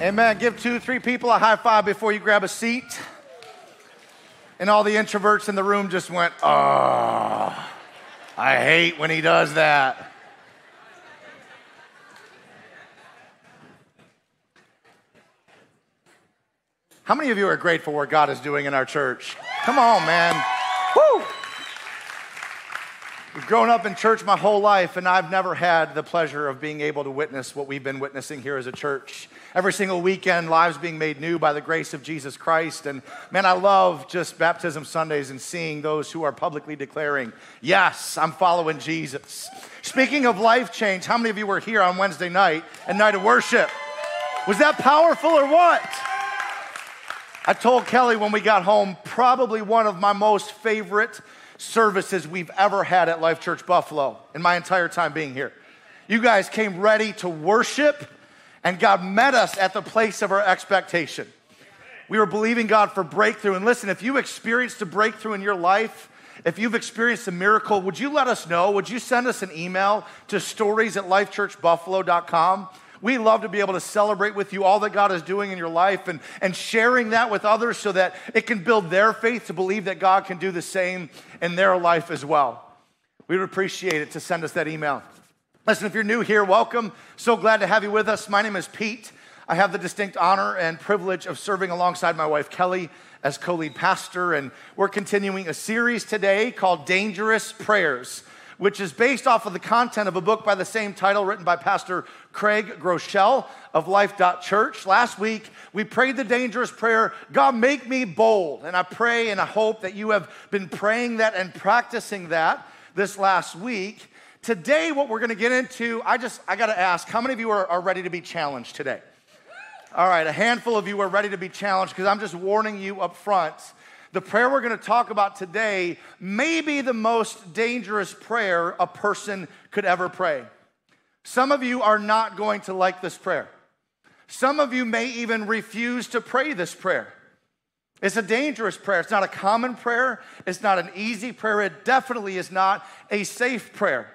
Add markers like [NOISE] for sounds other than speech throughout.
Amen. Give two, three people a high five before you grab a seat. And all the introverts in the room just went, oh, I hate when he does that. How many of you are grateful for what God is doing in our church? Come on, man. Woo! I've grown up in church my whole life, and I've never had the pleasure of being able to witness what we've been witnessing here as a church. Every single weekend, lives being made new by the grace of Jesus Christ. And man, I love just baptism Sundays and seeing those who are publicly declaring, Yes, I'm following Jesus. Speaking of life change, how many of you were here on Wednesday night and night of worship? Was that powerful or what? I told Kelly when we got home, probably one of my most favorite services we've ever had at Life Church Buffalo in my entire time being here. You guys came ready to worship, and God met us at the place of our expectation. We were believing God for breakthrough. And listen, if you experienced a breakthrough in your life, if you've experienced a miracle, would you let us know? Would you send us an email to stories at lifechurchbuffalo.com? We love to be able to celebrate with you all that God is doing in your life and, and sharing that with others so that it can build their faith to believe that God can do the same in their life as well. We would appreciate it to send us that email. Listen, if you're new here, welcome. So glad to have you with us. My name is Pete. I have the distinct honor and privilege of serving alongside my wife, Kelly, as co lead pastor. And we're continuing a series today called Dangerous Prayers which is based off of the content of a book by the same title written by Pastor Craig Groeschel of Life Church. Last week, we prayed the dangerous prayer God, make me bold. And I pray and I hope that you have been praying that and practicing that this last week. Today, what we're going to get into, I just, I got to ask, how many of you are, are ready to be challenged today? All right, a handful of you are ready to be challenged because I'm just warning you up front the prayer we're going to talk about today may be the most dangerous prayer a person could ever pray. Some of you are not going to like this prayer. Some of you may even refuse to pray this prayer. It's a dangerous prayer. It's not a common prayer. It's not an easy prayer. It definitely is not a safe prayer.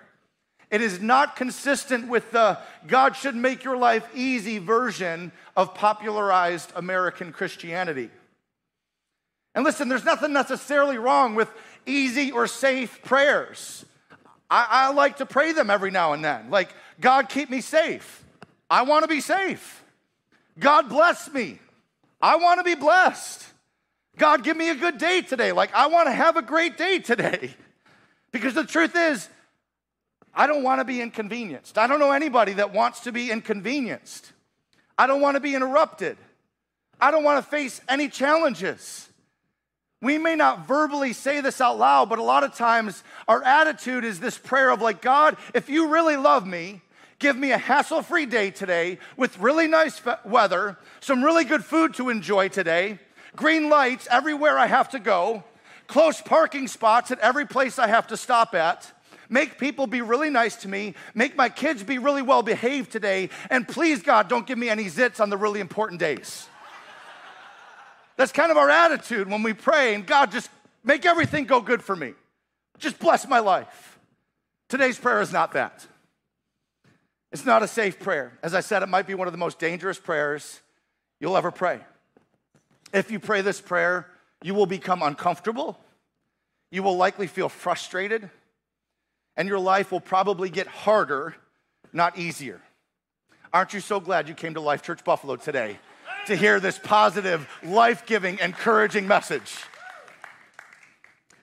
It is not consistent with the God should make your life easy version of popularized American Christianity. And listen, there's nothing necessarily wrong with easy or safe prayers. I, I, like to pray them every now and then. Like, God, keep me safe. I want to be safe. God, bless me. I want to be blessed. God, give me a good day today. Like, I want to have a great day today. [LAUGHS] Because the truth is, I don't want to be inconvenienced. I don't know anybody that wants to be inconvenienced. I don't want to be interrupted. I don't want to face any challenges. We may not verbally say this out loud, but a lot of times our attitude is this prayer of like, God, if you really love me, give me a hassle free day today with really nice weather, some really good food to enjoy today, green lights everywhere I have to go, close parking spots at every place I have to stop at. Make people be really nice to me. Make my kids be really well behaved today. And please, God, don't give me any zits on the really important days. That's kind of our attitude when we pray, and God, just make everything go good for me. Just bless my life. Today's prayer is not that. It's not a safe prayer. As I said, it might be one of the most dangerous prayers you'll ever pray. If you pray this prayer, you will become uncomfortable. You will likely feel frustrated, and your life will probably get harder, not easier. Aren't you so glad you came to Life Church Buffalo today? To hear this positive, life giving, encouraging message.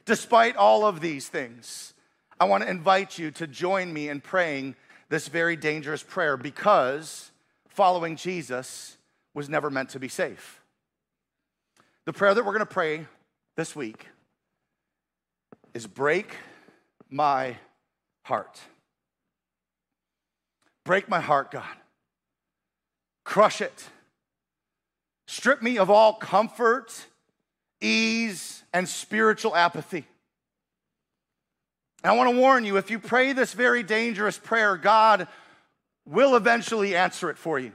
Despite all of these things, I want to invite you to join me in praying this very dangerous prayer because following Jesus was never meant to be safe. The prayer that we're going to pray this week is break my heart. Break my heart, God. Crush it Strip me of all comfort, ease, and spiritual apathy. And I want to warn you if you pray this very dangerous prayer, God will eventually answer it for you.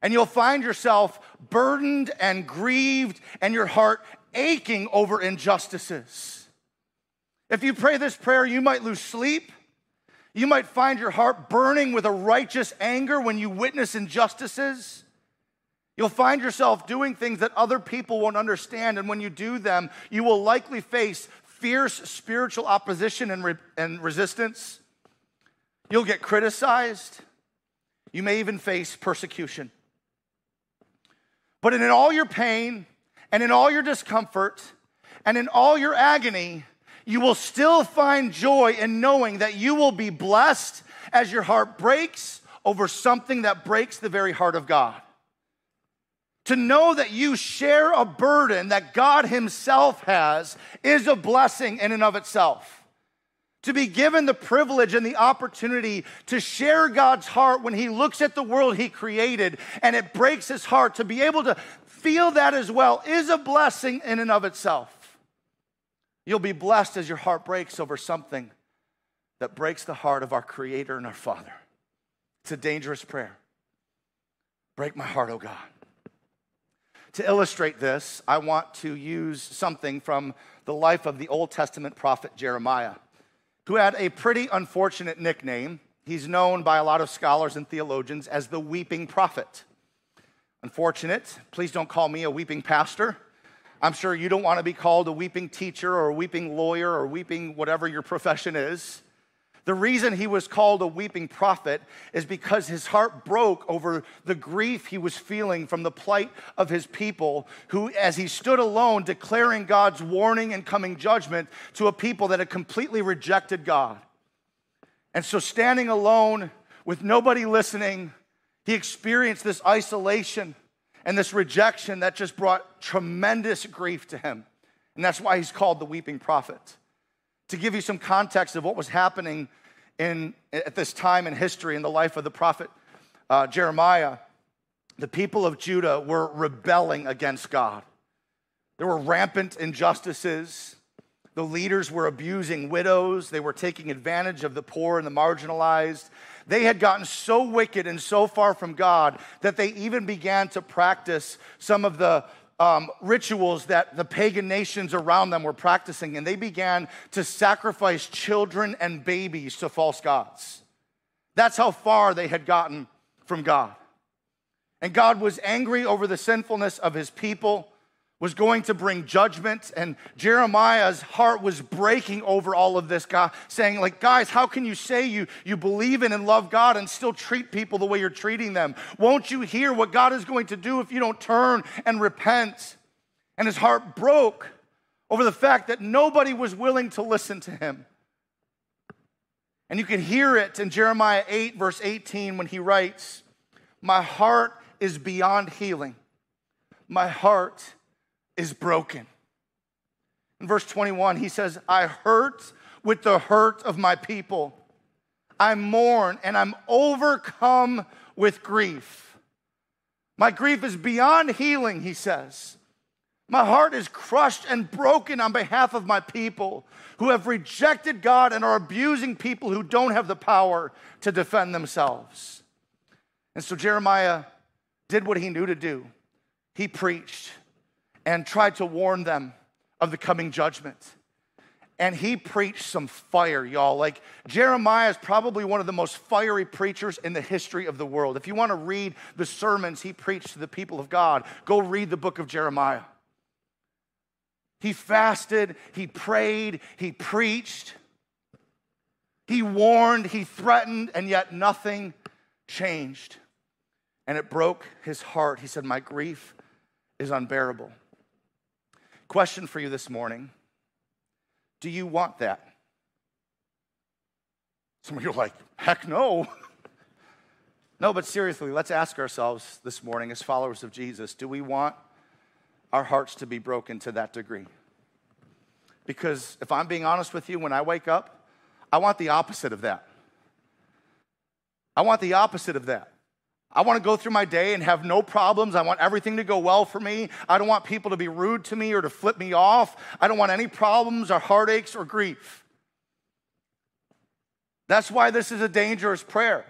And you'll find yourself burdened and grieved, and your heart aching over injustices. If you pray this prayer, you might lose sleep. You might find your heart burning with a righteous anger when you witness injustices. You'll find yourself doing things that other people won't understand, and when you do them, you will likely face fierce spiritual opposition and, re- and resistance. You'll get criticized. You may even face persecution. But in all your pain and in all your discomfort and in all your agony, you will still find joy in knowing that you will be blessed as your heart breaks over something that breaks the very heart of God. To know that you share a burden that God Himself has is a blessing in and of itself. To be given the privilege and the opportunity to share God's heart when He looks at the world He created and it breaks His heart, to be able to feel that as well is a blessing in and of itself. You'll be blessed as your heart breaks over something that breaks the heart of our Creator and our Father. It's a dangerous prayer. Break my heart, oh God. To illustrate this, I want to use something from the life of the Old Testament prophet Jeremiah, who had a pretty unfortunate nickname. He's known by a lot of scholars and theologians as the weeping prophet. Unfortunate, please don't call me a weeping pastor. I'm sure you don't want to be called a weeping teacher or a weeping lawyer or weeping whatever your profession is. The reason he was called a weeping prophet is because his heart broke over the grief he was feeling from the plight of his people, who, as he stood alone, declaring God's warning and coming judgment to a people that had completely rejected God. And so, standing alone with nobody listening, he experienced this isolation and this rejection that just brought tremendous grief to him. And that's why he's called the weeping prophet. To give you some context of what was happening in, at this time in history in the life of the prophet uh, Jeremiah, the people of Judah were rebelling against God. There were rampant injustices. The leaders were abusing widows. They were taking advantage of the poor and the marginalized. They had gotten so wicked and so far from God that they even began to practice some of the um, rituals that the pagan nations around them were practicing, and they began to sacrifice children and babies to false gods. That's how far they had gotten from God. And God was angry over the sinfulness of his people was going to bring judgment and jeremiah's heart was breaking over all of this guy saying like guys how can you say you you believe in and love god and still treat people the way you're treating them? Won't you hear what god is going to do if you don't turn and repent? And his heart broke over the fact that nobody was willing to listen to him. And you can hear it in jeremiah 8 verse 18 when he writes my heart is beyond healing. My heart is broken. In verse 21, he says, I hurt with the hurt of my people. I mourn and I'm overcome with grief. My grief is beyond healing, he says. My heart is crushed and broken on behalf of my people who have rejected God and are abusing people who don't have the power to defend themselves. And so Jeremiah did what he knew to do. He preached and tried to warn them of the coming judgment. And he preached some fire, y'all. Like Jeremiah is probably one of the most fiery preachers in the history of the world. If you want to read the sermons he preached to the people of God, go read the book of Jeremiah. He fasted, he prayed, he preached, he warned, he threatened, and yet nothing changed. And it broke his heart. He said, My grief is unbearable. Question for you this morning Do you want that? Some of you are like, heck no. [LAUGHS] no, but seriously, let's ask ourselves this morning as followers of Jesus do we want our hearts to be broken to that degree? Because if I'm being honest with you, when I wake up, I want the opposite of that. I want the opposite of that. I want to go through my day and have no problems. I want everything to go well for me. I don't want people to be rude to me or to flip me off. I don't want any problems or heartaches or grief. That's why this is a dangerous prayer.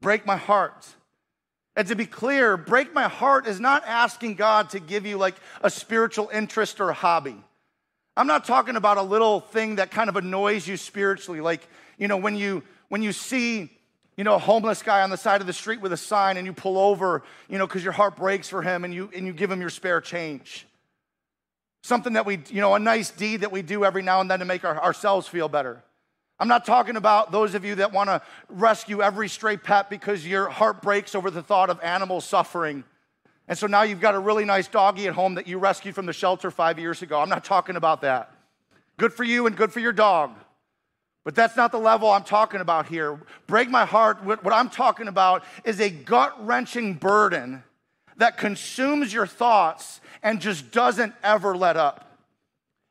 Break my heart. And to be clear, break my heart is not asking God to give you like a spiritual interest or hobby. I'm not talking about a little thing that kind of annoys you spiritually. Like, you know, when you when you see you know, a homeless guy on the side of the street with a sign and you pull over, you know, because your heart breaks for him and you, and you give him your spare change. Something that we, you know, a nice deed that we do every now and then to make our, ourselves feel better. I'm not talking about those of you that want to rescue every stray pet because your heart breaks over the thought of animal suffering. And so now you've got a really nice doggy at home that you rescued from the shelter five years ago. I'm not talking about that. Good for you and good for your dog. But that's not the level I'm talking about here. Break my heart. What I'm talking about is a gut wrenching burden that consumes your thoughts and just doesn't ever let up.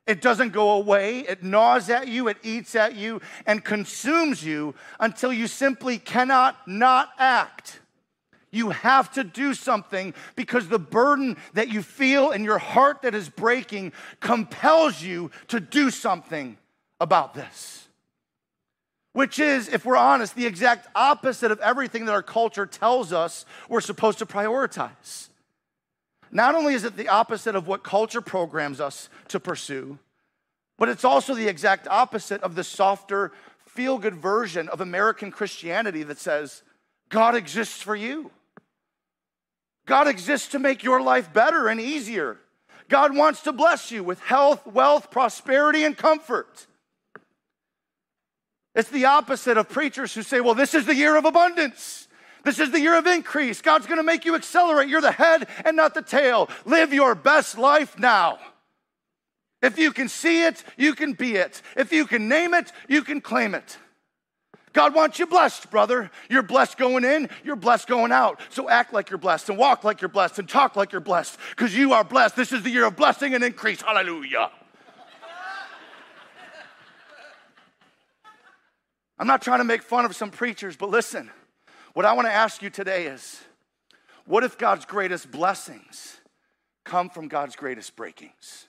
It doesn't go away. It gnaws at you, it eats at you, and consumes you until you simply cannot not act. You have to do something because the burden that you feel in your heart that is breaking compels you to do something about this. Which is, if we're honest, the exact opposite of everything that our culture tells us we're supposed to prioritize. Not only is it the opposite of what culture programs us to pursue, but it's also the exact opposite of the softer, feel good version of American Christianity that says, God exists for you. God exists to make your life better and easier. God wants to bless you with health, wealth, prosperity, and comfort. It's the opposite of preachers who say, well, this is the year of abundance. This is the year of increase. God's gonna make you accelerate. You're the head and not the tail. Live your best life now. If you can see it, you can be it. If you can name it, you can claim it. God wants you blessed, brother. You're blessed going in, you're blessed going out. So act like you're blessed and walk like you're blessed and talk like you're blessed because you are blessed. This is the year of blessing and increase. Hallelujah. I'm not trying to make fun of some preachers, but listen, what I want to ask you today is what if God's greatest blessings come from God's greatest breakings?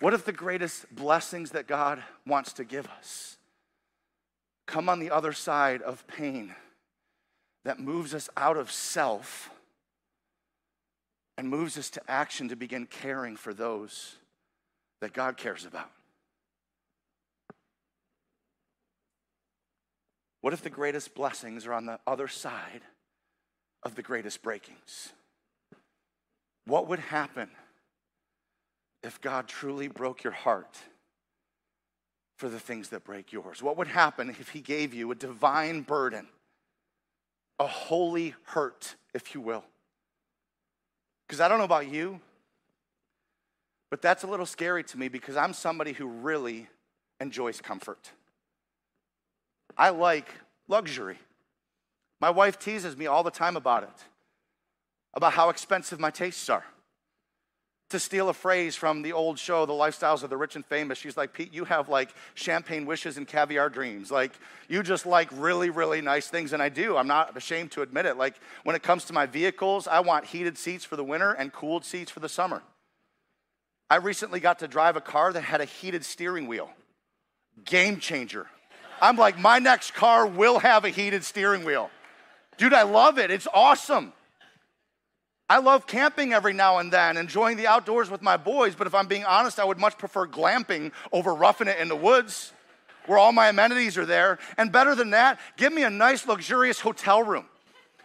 What if the greatest blessings that God wants to give us come on the other side of pain that moves us out of self and moves us to action to begin caring for those that God cares about? What if the greatest blessings are on the other side of the greatest breakings? What would happen if God truly broke your heart for the things that break yours? What would happen if He gave you a divine burden, a holy hurt, if you will? Because I don't know about you, but that's a little scary to me because I'm somebody who really enjoys comfort. I like luxury. My wife teases me all the time about it, about how expensive my tastes are. To steal a phrase from the old show, The Lifestyles of the Rich and Famous, she's like, Pete, you have like champagne wishes and caviar dreams. Like, you just like really, really nice things. And I do. I'm not ashamed to admit it. Like, when it comes to my vehicles, I want heated seats for the winter and cooled seats for the summer. I recently got to drive a car that had a heated steering wheel. Game changer. I'm like, my next car will have a heated steering wheel. Dude, I love it. It's awesome. I love camping every now and then, enjoying the outdoors with my boys, but if I'm being honest, I would much prefer glamping over roughing it in the woods where all my amenities are there. And better than that, give me a nice, luxurious hotel room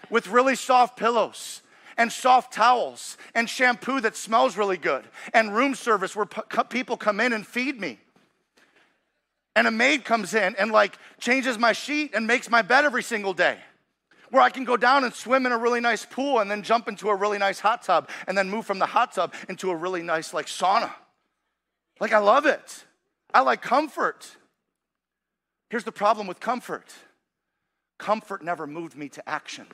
with really soft pillows and soft towels and shampoo that smells really good and room service where p- people come in and feed me and a maid comes in and like changes my sheet and makes my bed every single day. Where I can go down and swim in a really nice pool and then jump into a really nice hot tub and then move from the hot tub into a really nice like sauna. Like I love it. I like comfort. Here's the problem with comfort. Comfort never moved me to action.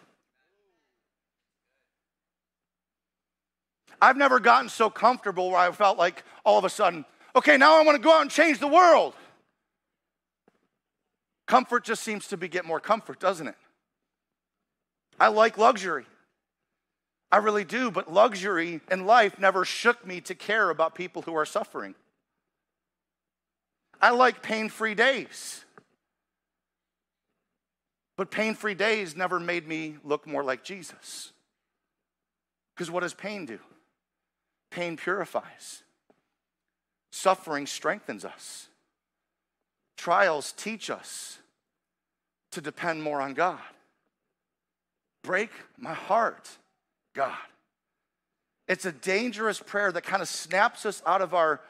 I've never gotten so comfortable where I felt like all of a sudden, okay, now I want to go out and change the world. Comfort just seems to beget more comfort, doesn't it? I like luxury. I really do, but luxury in life never shook me to care about people who are suffering. I like pain free days. But pain free days never made me look more like Jesus. Because what does pain do? Pain purifies. Suffering strengthens us. Trials teach us to depend more on God. Break my heart, God. It's a dangerous prayer that kind of snaps us out of our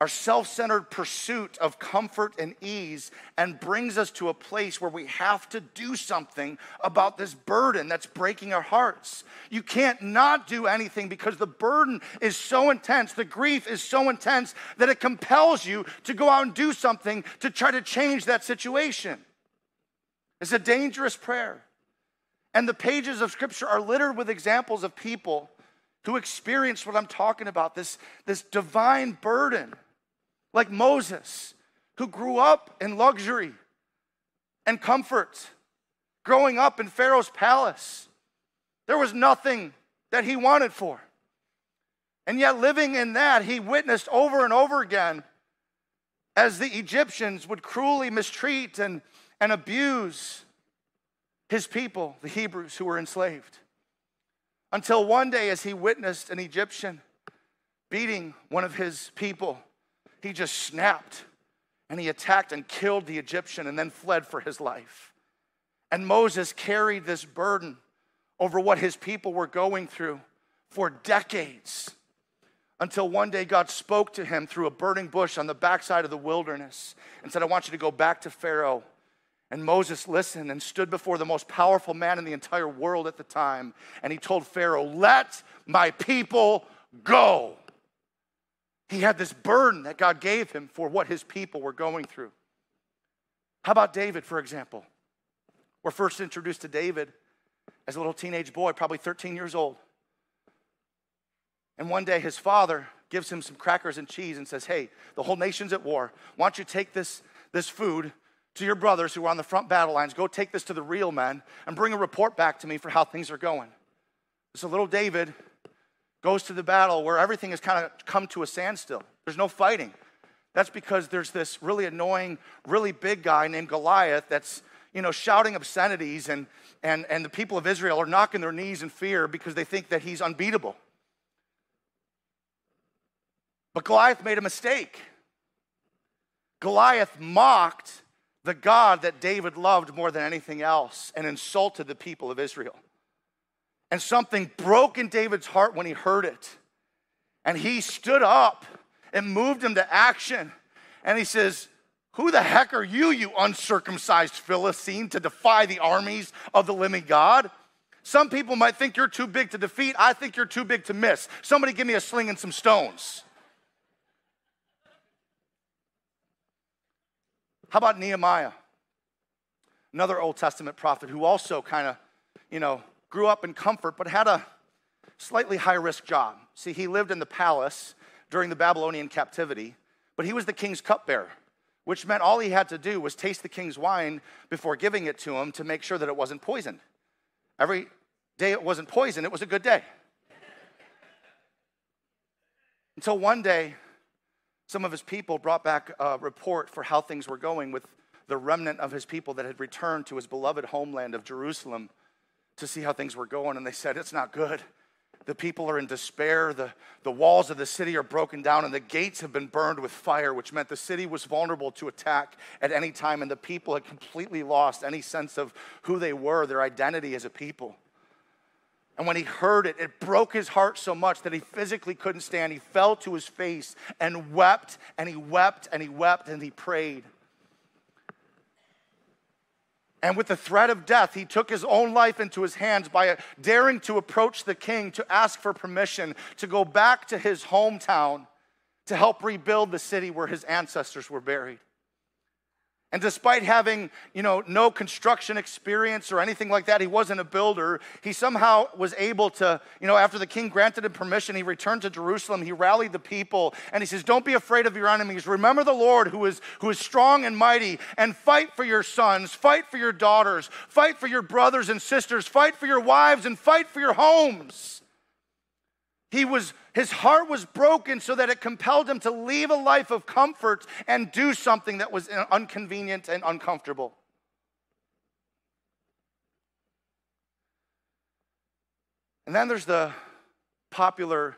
our self centered pursuit of comfort and ease and brings us to a place where we have to do something about this burden that's breaking our hearts. You can't not do anything because the burden is so intense, the grief is so intense that it compels you to go out and do something to try to change that situation. It's a dangerous prayer. And the pages of Scripture are littered with examples of people who experienced what I'm talking about this, this divine burden like Moses, who grew up in luxury and comfort, growing up in Pharaoh's palace. There was nothing that he wanted for. And yet, living in that, he witnessed over and over again as the Egyptians would cruelly mistreat and, and abuse his people, the Hebrews who were enslaved. Until one day, as he witnessed an Egyptian beating one of his people, he just snapped and he attacked and killed the Egyptian and then fled for his life. And Moses carried this burden over what his people were going through for decades until one day God spoke to him through a burning bush on the backside of the wilderness and said, I want you to go back to Pharaoh. And Moses listened and stood before the most powerful man in the entire world at the time. And he told Pharaoh, Let my people go. He had this burden that God gave him for what his people were going through. How about David, for example? We're first introduced to David as a little teenage boy, probably 13 years old. And one day his father gives him some crackers and cheese and says, Hey, the whole nation's at war. Why don't you take this, this food to your brothers who are on the front battle lines? Go take this to the real men and bring a report back to me for how things are going. So little David goes to the battle where everything has kind of come to a standstill. There's no fighting. That's because there's this really annoying, really big guy named Goliath that's, you know, shouting obscenities, and, and, and the people of Israel are knocking their knees in fear because they think that he's unbeatable. But Goliath made a mistake. Goliath mocked the God that David loved more than anything else and insulted the people of Israel. And something broke in David's heart when he heard it. And he stood up and moved him to action. And he says, Who the heck are you, you uncircumcised Philistine, to defy the armies of the living God? Some people might think you're too big to defeat. I think you're too big to miss. Somebody give me a sling and some stones. How about Nehemiah? Another Old Testament prophet who also kind of, you know, grew up in comfort, but had a slightly high risk job. See, he lived in the palace during the Babylonian captivity, but he was the king's cupbearer, which meant all he had to do was taste the king's wine before giving it to him to make sure that it wasn't poisoned. Every day it wasn't poisoned, it was a good day. Until one day, some of his people brought back a report for how things were going with the remnant of his people that had returned to his beloved homeland of Jerusalem to see how things were going, and they said, It's not good. The people are in despair. The, the walls of the city are broken down, and the gates have been burned with fire, which meant the city was vulnerable to attack at any time, and the people had completely lost any sense of who they were, their identity as a people. And when he heard it, it broke his heart so much that he physically couldn't stand. He fell to his face and wept, and he wept, and he wept, and he prayed. And with the threat of death, he took his own life into his hands by daring to approach the king to ask for permission to go back to his hometown to help rebuild the city where his ancestors were buried. And despite having, you know, no construction experience or anything like that, he wasn't a builder. He somehow was able to, you know, after the king granted him permission, he returned to Jerusalem. He rallied the people and he says, Don't be afraid of your enemies. Remember the Lord who is, who is strong and mighty and fight for your sons, fight for your daughters, fight for your brothers and sisters, fight for your wives, and fight for your homes. He was, his heart was broken so that it compelled him to leave a life of comfort and do something that was inconvenient and uncomfortable. And then there's the popular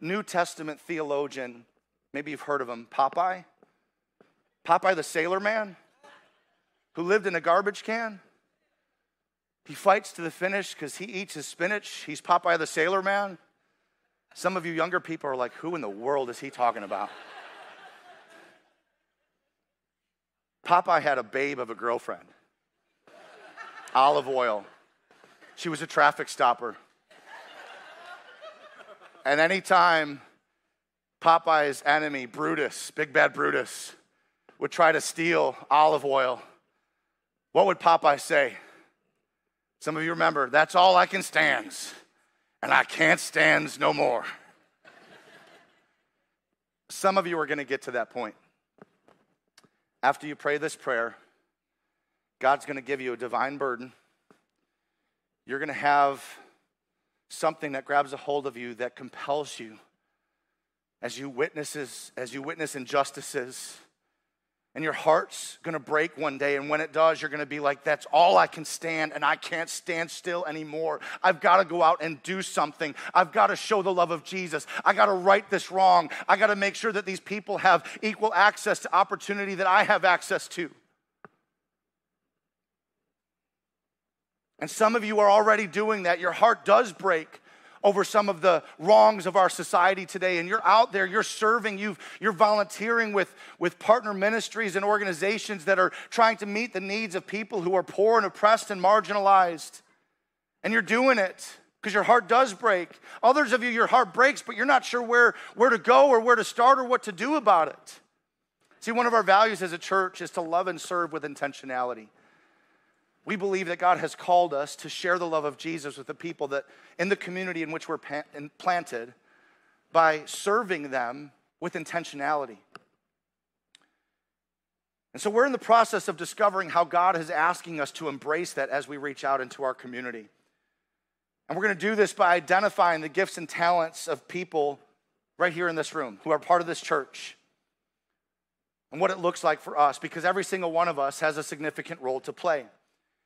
New Testament theologian Maybe you've heard of him, Popeye. Popeye the Sailor Man, who lived in a garbage can. He fights to the finish because he eats his spinach. He's Popeye the Sailor Man. Some of you younger people are like, who in the world is he talking about? Popeye had a babe of a girlfriend, Olive Oyl. She was a traffic stopper. And anytime Popeye's enemy, Brutus, big bad Brutus, would try to steal Olive Oyl, what would Popeye say? Some of you remember, that's all I can stands, and I can't stand no more. Some of you are going to get to that point. After you pray this prayer, God's going to give you a divine burden. You're going to have something that grabs a hold of you that compels you as you witnesses as you witness injustices and your heart's gonna break one day and when it does you're gonna be like that's all i can stand and i can't stand still anymore. I've got to go out and do something. I've got to show the love of jesus. I got to right this wrong. I got to make sure that these people have equal access to opportunity that i have access to. And some of you are already doing that. Your heart does break over some of the wrongs of our society today. And you're out there you're serving you you're volunteering with, with partner ministries and organizations that are trying to meet the needs of people who are poor and oppressed and marginalized. And you're doing it because your heart does break. Others of you your heart breaks but you're not sure where where to go or where to start or what to do about it. See one of our values as a church is to love and serve with intentionality we believe that God has called us to share the love of Jesus with the people that in the community in which we're planted by serving them with intentionality. And so we're in the process of discovering how God is asking us to embrace that as we reach out into our community. And we're going to do this by identifying the gifts and talents of people right here in this room who are part of this church and what it looks like for us because every single one of us has a significant role to play.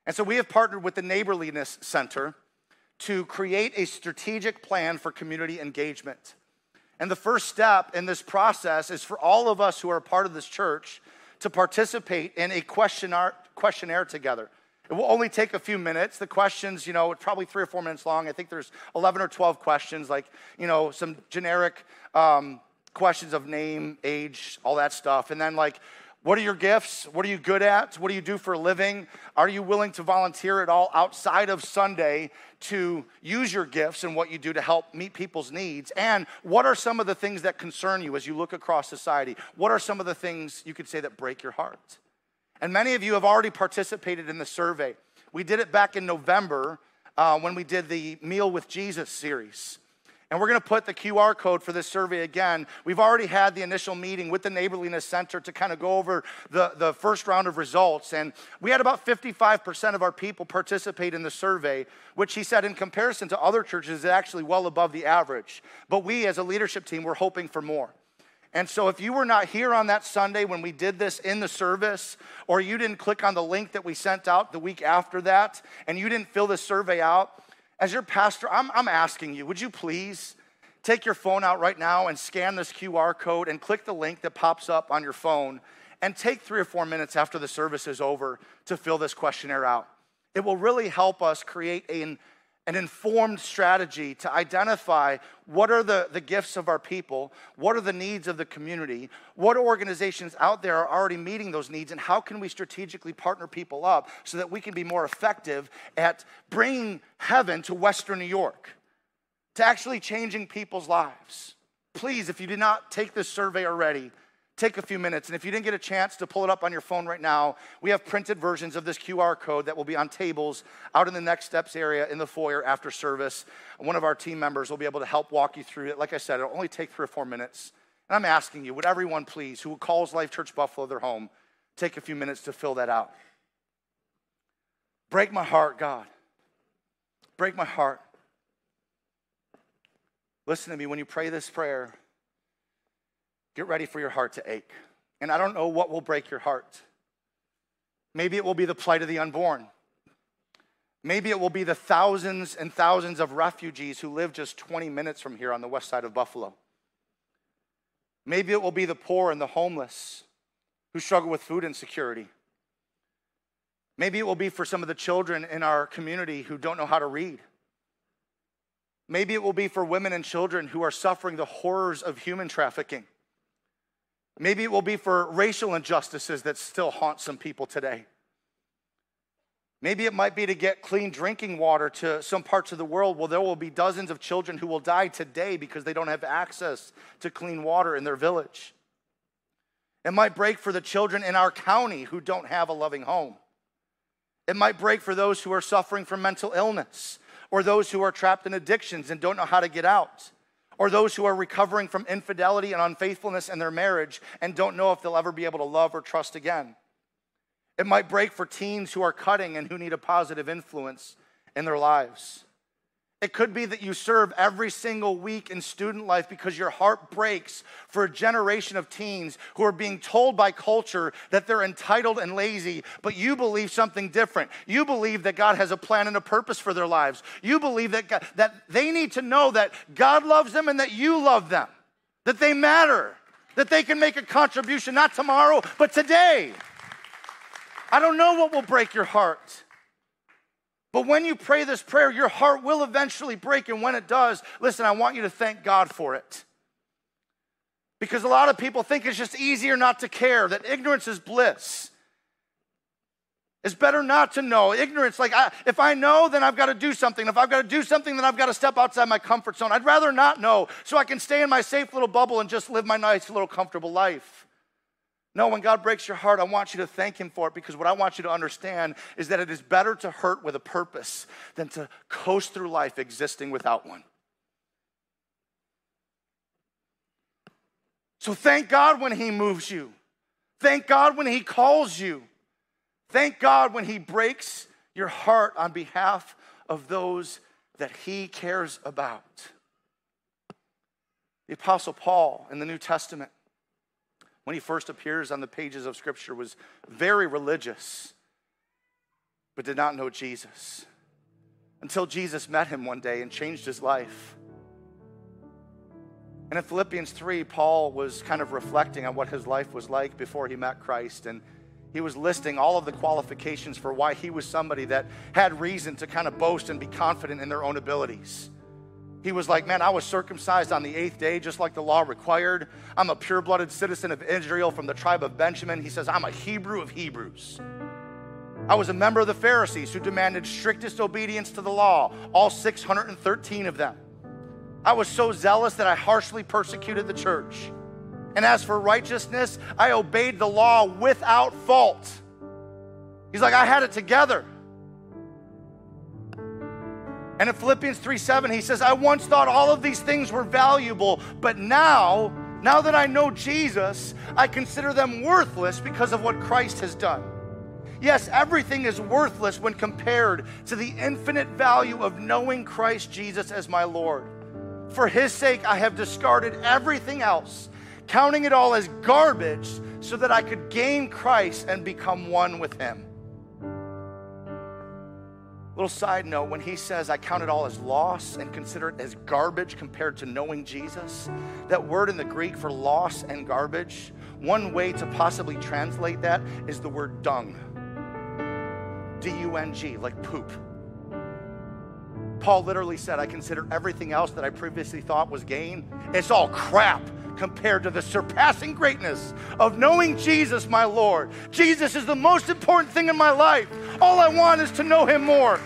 And so we have partnered with the Neighborliness Center to create a strategic plan for community engagement. And the first step in this process is for all of us who are part of this church to participate in a questionnaire, questionnaire together. It will only take a few minutes. The questions, you know, probably three or four minutes long. I think there's 11 or 12 questions, like, you know, some generic um, questions of name, age, all that stuff. And then, like, what are your gifts? What are you good at? What do you do for a living? Are you willing to volunteer at all outside of Sunday to use your gifts and what you do to help meet people's needs? And what are some of the things that concern you as you look across society? What are some of the things you could say that break your heart? And many of you have already participated in the survey. We did it back in November uh, when we did the Meal with Jesus series. And we're going to put the QR code for this survey again. We've already had the initial meeting with the Neighborliness Center to kind of go over the, the first round of results. And we had about 55% of our people participate in the survey, which he said, in comparison to other churches, is actually well above the average. But we, as a leadership team, we're hoping for more. And so, if you were not here on that Sunday when we did this in the service, or you didn't click on the link that we sent out the week after that, and you didn't fill this survey out, as your pastor, I'm, I'm asking you, would you please take your phone out right now and scan this QR code and click the link that pops up on your phone and take three or four minutes after the service is over to fill this questionnaire out. It will really help us create an an informed strategy to identify what are the, the gifts of our people, what are the needs of the community, what organizations out there are already meeting those needs, and how can we strategically partner people up so that we can be more effective at bringing heaven to Western New York, to actually changing people's lives. Please, if you did not take this survey already, take a few minutes. And if you didn't get a chance to pull it up on your phone right now, we have printed versions of this QR code that will be on tables out in the next steps area in the foyer after service. One of our team members will be able to help walk you through it. Like I said, it'll only take three or four minutes. And I'm asking you, would everyone please, who calls Life Church Buffalo their home, take a few minutes to fill that out? Break my heart, God. Break my heart. Listen to me when you pray this prayer Get ready for your heart to ache. And I don't know what will break your heart. Maybe it will be the plight of the unborn. Maybe it will be the thousands and thousands of refugees who live just 20 minutes from here on the west side of Buffalo. Maybe it will be the poor and the homeless who struggle with food insecurity. Maybe it will be for some of the children in our community who don't know how to read. Maybe it will be for women and children who are suffering the horrors of human trafficking. Maybe it will be for racial injustices that still haunt some people today. Maybe it might be to get clean drinking water to some parts of the world. Well, there will be dozens of children who will die today because they don't have access to clean water in their village. It might break for the children in our county who don't have a loving home. It might break for those who are suffering from mental illness or those who are trapped in addictions and don't know how to get out or those who are recovering from infidelity and unfaithfulness in their marriage and don't know if they'll ever be able to love or trust again. It might break for teens who are cutting and who need a positive influence in their lives. It could be that you serve every single week in student life because your heart breaks for a generation of teens who are being told by culture that they're entitled and lazy, but you believe something different. You believe that God has a plan and a purpose for their lives. You believe that, God, that they need to know that God loves them and that you love them, that they matter, that they can make a contribution, not tomorrow, but today. I don't know what will break your heart. But when you pray this prayer, your heart will eventually break. And when it does, listen, I want you to thank God for it. Because a lot of people think it's just easier not to care, that ignorance is bliss. It's better not to know. Ignorance, like, I, if I know, then I've got to do something. If I've got to do something, then I've got to step outside my comfort zone. I'd rather not know so I can stay in my safe little bubble and just live my nice little comfortable life. No, when God breaks your heart, I want you to thank Him for it because what I want you to understand is that it is better to hurt with a purpose than to coast through life existing without one. So thank God when He moves you. Thank God when He calls you. Thank God when He breaks your heart on behalf of those that He cares about. The Apostle Paul in the New Testament when he first appears on the pages of Scripture, was very religious, but did not know Jesus until Jesus met him one day and changed his life. And in Philippians 3, Paul was kind of reflecting on what his life was like before he met Christ. And he was listing all of the qualifications for why he was somebody that had reason to kind of boast and be confident in their own abilities. He was like, Man, I was circumcised on the eighth day, just like the law required. I'm a pure blooded citizen of Israel from the tribe of Benjamin. He says, I'm a Hebrew of Hebrews. I was a member of the Pharisees who demanded strictest obedience to the law, all 613 of them. I was so zealous that I harshly persecuted the church. And as for righteousness, I obeyed the law without fault. He's like, I had it together. And in Philippians 3 7, he says, I once thought all of these things were valuable, but now, now that I know Jesus, I consider them worthless because of what Christ has done. Yes, everything is worthless when compared to the infinite value of knowing Christ Jesus as my Lord. For his sake, I have discarded everything else, counting it all as garbage so that I could gain Christ and become one with him. Little side note when he says, I count it all as loss and consider it as garbage compared to knowing Jesus, that word in the Greek for loss and garbage, one way to possibly translate that is the word dung. D U N G, like poop. Paul literally said, I consider everything else that I previously thought was gain, it's all crap compared to the surpassing greatness of knowing Jesus, my Lord. Jesus is the most important thing in my life. All I want is to know him more.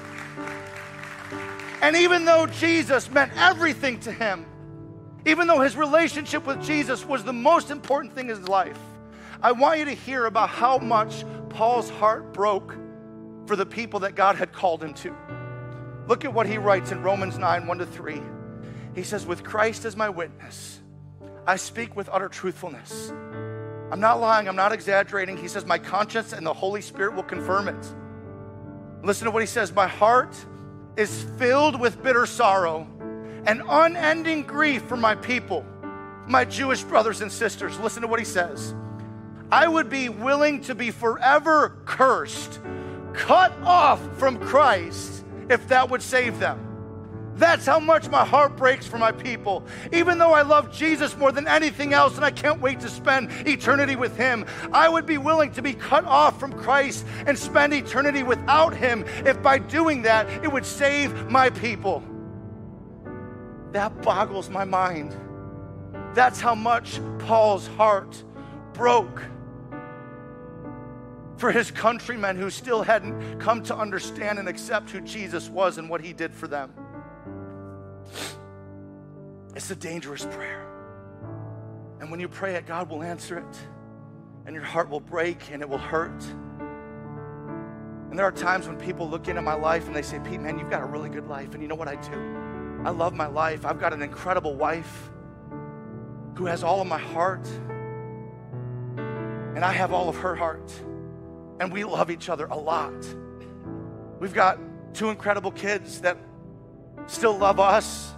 And even though Jesus meant everything to him, even though his relationship with Jesus was the most important thing in his life, I want you to hear about how much Paul's heart broke for the people that God had called him to. Look at what he writes in Romans 9 1 to 3. He says, With Christ as my witness, I speak with utter truthfulness. I'm not lying, I'm not exaggerating. He says, My conscience and the Holy Spirit will confirm it. Listen to what he says My heart is filled with bitter sorrow and unending grief for my people, my Jewish brothers and sisters. Listen to what he says. I would be willing to be forever cursed, cut off from Christ, if that would save them. That's how much my heart breaks for my people. Even though I love Jesus more than anything else and I can't wait to spend eternity with Him, I would be willing to be cut off from Christ and spend eternity without Him if by doing that it would save my people. That boggles my mind. That's how much Paul's heart broke for his countrymen who still hadn't come to understand and accept who Jesus was and what he did for them. It's a dangerous prayer. And when you pray it, God will answer it, and your heart will break and it will hurt. And there are times when people look into my life and they say, Pete, man, you've got a really good life. And you know what I do? I love my life. I've got an incredible wife who has all of my heart, and I have all of her heart. And we love each other a lot. We've got two incredible kids that still love us,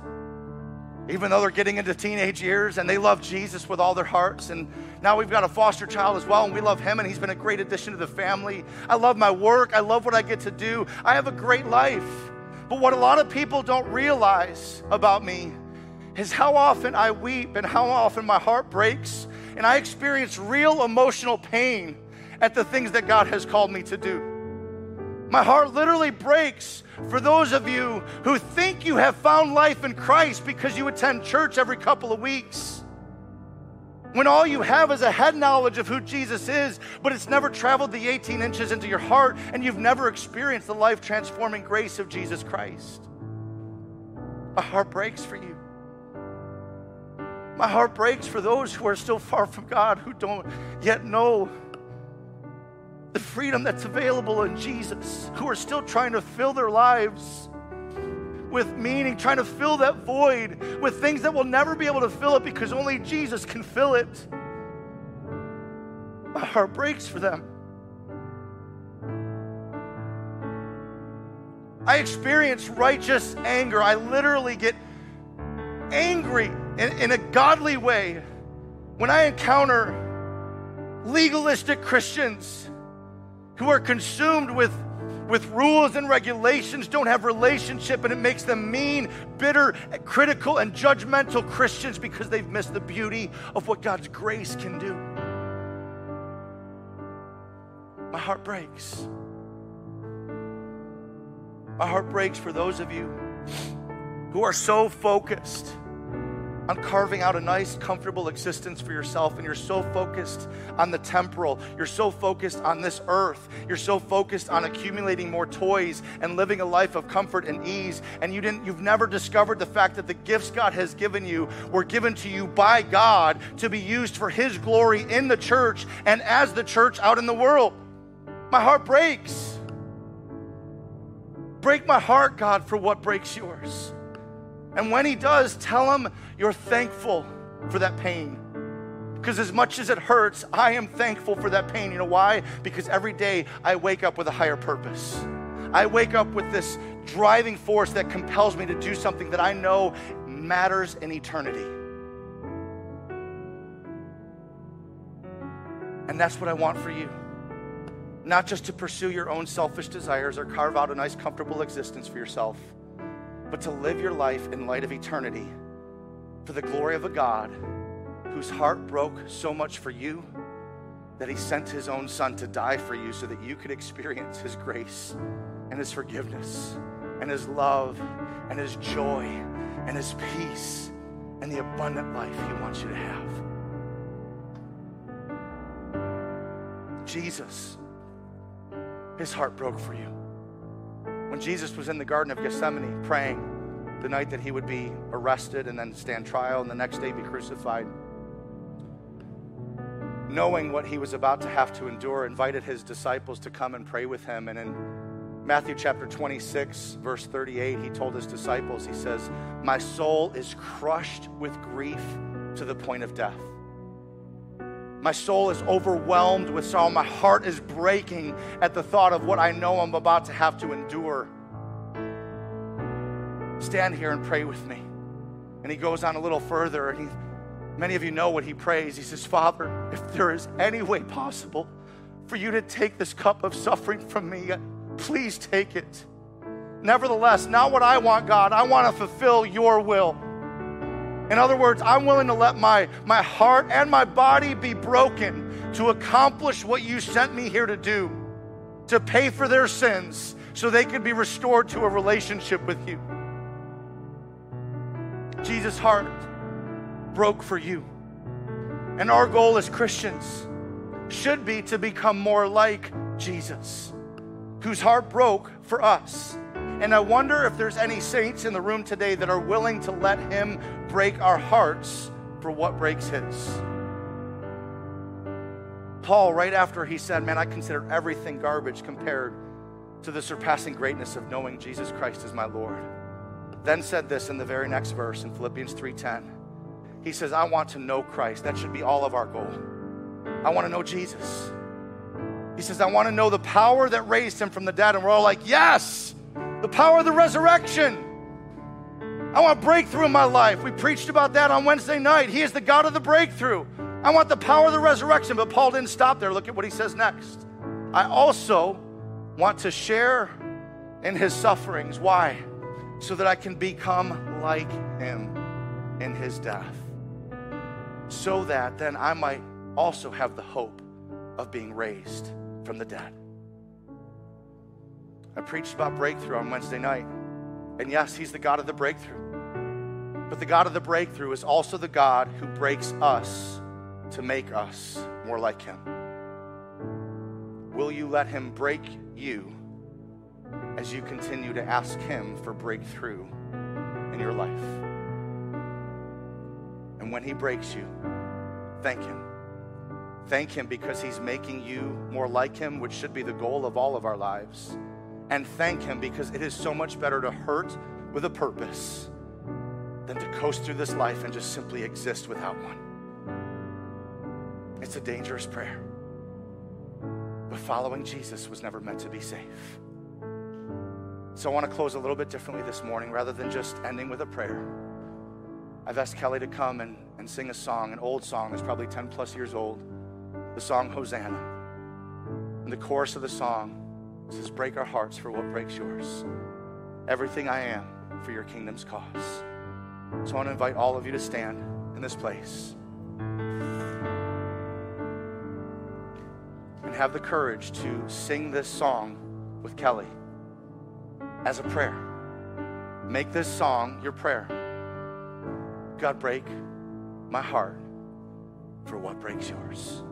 even though they're getting into teenage years, and they love Jesus with all their hearts. And now we've got a foster child as well, and we love him, and he's been a great addition to the family. I love my work, I love what I get to do. I have a great life. But what a lot of people don't realize about me is how often I weep and how often my heart breaks, and I experience real emotional pain at the things that God has called me to do. My heart literally breaks for those of you who think you have found life in Christ because you attend church every couple of weeks. When all you have is a head knowledge of who Jesus is, but it's never traveled the 18 inches into your heart and you've never experienced the life transforming grace of Jesus Christ. My heart breaks for you. My heart breaks for those who are still far from God, who don't yet know the freedom that's available in Jesus, who are still trying to fill their lives with meaning, trying to fill that void with things that will never be able to fill it because only Jesus can fill it. My heart breaks for them. I experience righteous anger. I literally get angry in, in a godly way when I encounter legalistic Christians who are consumed with, with rules and regulations, don't have relationship, and it makes them mean, bitter, critical, and judgmental Christians because they've missed the beauty of what God's grace can do. My heart breaks. My heart breaks for those of you who are so focused on carving out a nice, comfortable existence for yourself, and you're so focused on the temporal, you're so focused on this earth, you're so focused on accumulating more toys and living a life of comfort and ease, and you didn't, you've never discovered the fact that the gifts God has given you were given to you by God to be used for His glory in the church and as the church out in the world. My heart breaks. Break my heart, God, for what breaks yours. And when he does, tell him you're thankful for that pain. Because as much as it hurts, I am thankful for that pain. You know why? Because every day I wake up with a higher purpose. I wake up with this driving force that compels me to do something that I know matters in eternity. And that's what I want for you. Not just to pursue your own selfish desires or carve out a nice, comfortable existence for yourself but to live your life in light of eternity for the glory of a God whose heart broke so much for you that he sent his own son to die for you so that you could experience his grace and his forgiveness and his love and his joy and his peace and the abundant life he wants you to have. Jesus, his heart broke for you. When Jesus was in the Garden of Gethsemane praying the night that he would be arrested and then stand trial and the next day be crucified, knowing what he was about to have to endure, invited his disciples to come and pray with him. And in Matthew chapter 26, verse 38, he told his disciples, he says, My soul is crushed with grief to the point of death. My soul is overwhelmed with sorrow. My heart is breaking at the thought of what I know I'm about to have to endure. Stand here and pray with me. And he goes on a little further, and he, many of you know what he prays. He says, Father, if there is any way possible for you to take this cup of suffering from me, please take it. Nevertheless, not what I want, God. I want to fulfill your will. In other words, I'm willing to let my, my heart and my body be broken to accomplish what you sent me here to do, to pay for their sins so they could be restored to a relationship with you. Jesus' heart broke for you. And our goal as Christians should be to become more like Jesus, whose heart broke for us. And I wonder if there's any saints in the room today that are willing to let Him break our hearts for what breaks His. Paul, right after he said, Man, I consider everything garbage compared to the surpassing greatness of knowing Jesus Christ as my Lord, then said this in the very next verse in Philippians 3:10. He says, I want to know Christ. That should be all of our goal. I want to know Jesus. He says, I want to know the power that raised him from the dead. And we're all like, Yes, the power of the resurrection. I want breakthrough in my life. We preached about that on Wednesday night. He is the God of the breakthrough. I want the power of the resurrection. But Paul didn't stop there. Look at what he says next. I also want to share in his sufferings. Why? So that I can become like him in his death. So that then I might also have the hope of being raised from the dead. Preached about breakthrough on Wednesday night. And yes, he's the God of the breakthrough. But the God of the breakthrough is also the God who breaks us to make us more like him. Will you let him break you as you continue to ask him for breakthrough in your life? And when he breaks you, thank him. Thank him because he's making you more like him, which should be the goal of all of our lives. And thank him because it is so much better to hurt with a purpose than to coast through this life and just simply exist without one. It's a dangerous prayer. But following Jesus was never meant to be safe. So I want to close a little bit differently this morning rather than just ending with a prayer. I've asked Kelly to come and, and sing a song, an old song that's probably 10 plus years old, the song Hosanna. And the chorus of the song says, Break our hearts for what breaks yours. Everything I am for your kingdom's cause. So I want to invite all of you to stand in this place. and have the courage to sing this song with Kelly as a prayer. Make this song your prayer. God, break my heart for what breaks yours.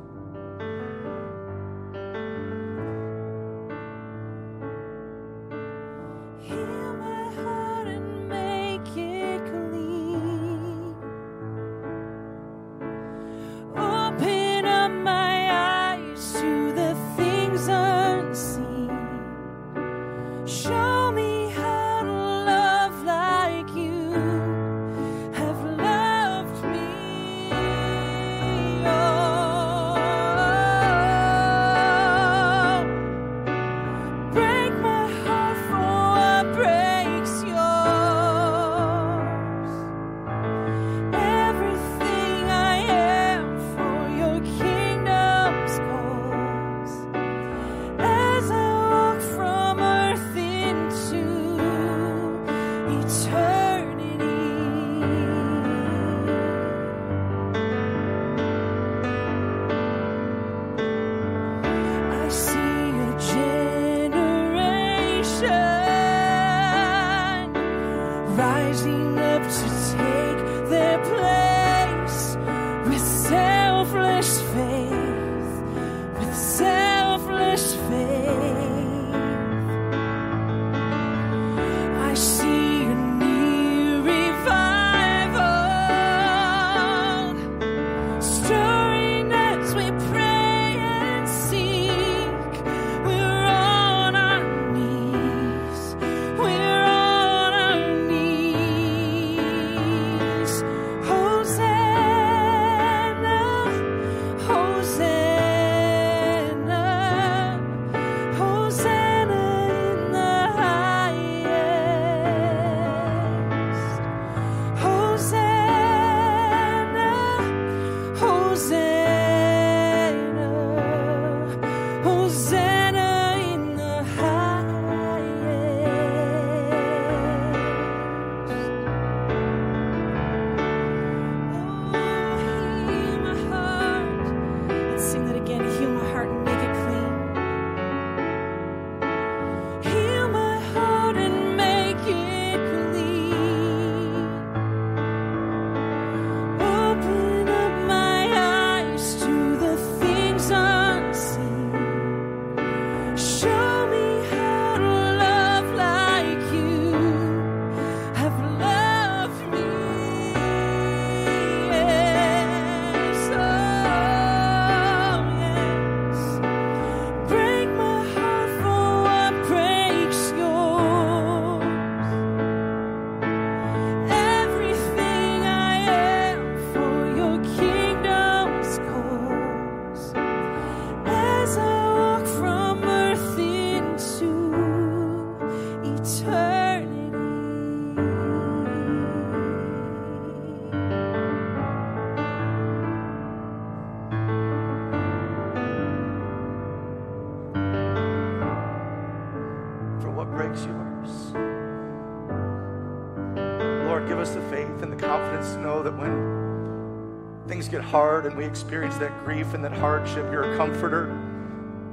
Hard and we experience that grief and that hardship, you're a comforter.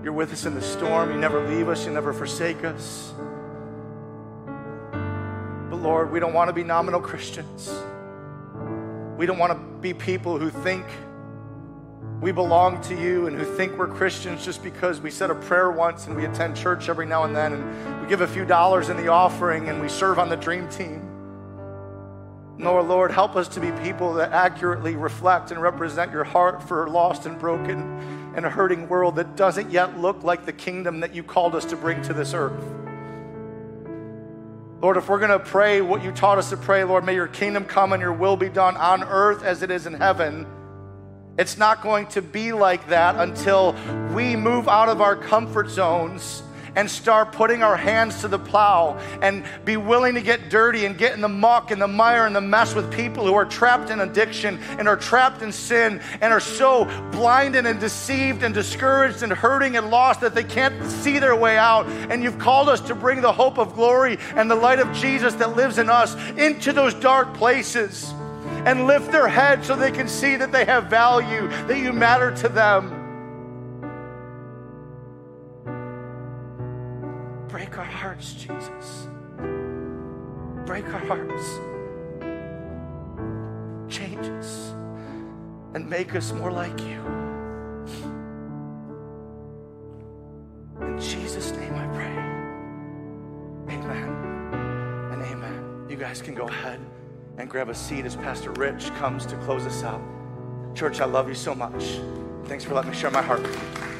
You're with us in the storm. You never leave us, you never forsake us. But Lord, we don't want to be nominal Christians. We don't want to be people who think we belong to you and who think we're Christians just because we said a prayer once and we attend church every now and then and we give a few dollars in the offering and we serve on the dream team. No, Lord, help us to be people that accurately reflect and represent your heart for a lost and broken and a hurting world that doesn't yet look like the kingdom that you called us to bring to this earth. Lord, if we're going to pray what you taught us to pray, Lord, may your kingdom come and your will be done on earth as it is in heaven. It's not going to be like that until we move out of our comfort zones and start putting our hands to the plow and be willing to get dirty and get in the muck and the mire and the mess with people who are trapped in addiction and are trapped in sin and are so blinded and deceived and discouraged and hurting and lost that they can't see their way out. And you've called us to bring the hope of glory and the light of Jesus that lives in us into those dark places and lift their head so they can see that they have value, that you matter to them. Break our hearts, Jesus. Break our hearts. Change us and make us more like you. In Jesus' name I pray. Amen and amen. You guys can go ahead and grab a seat as Pastor Rich comes to close us out. Church, I love you so much. Thanks for letting me share my heart with you.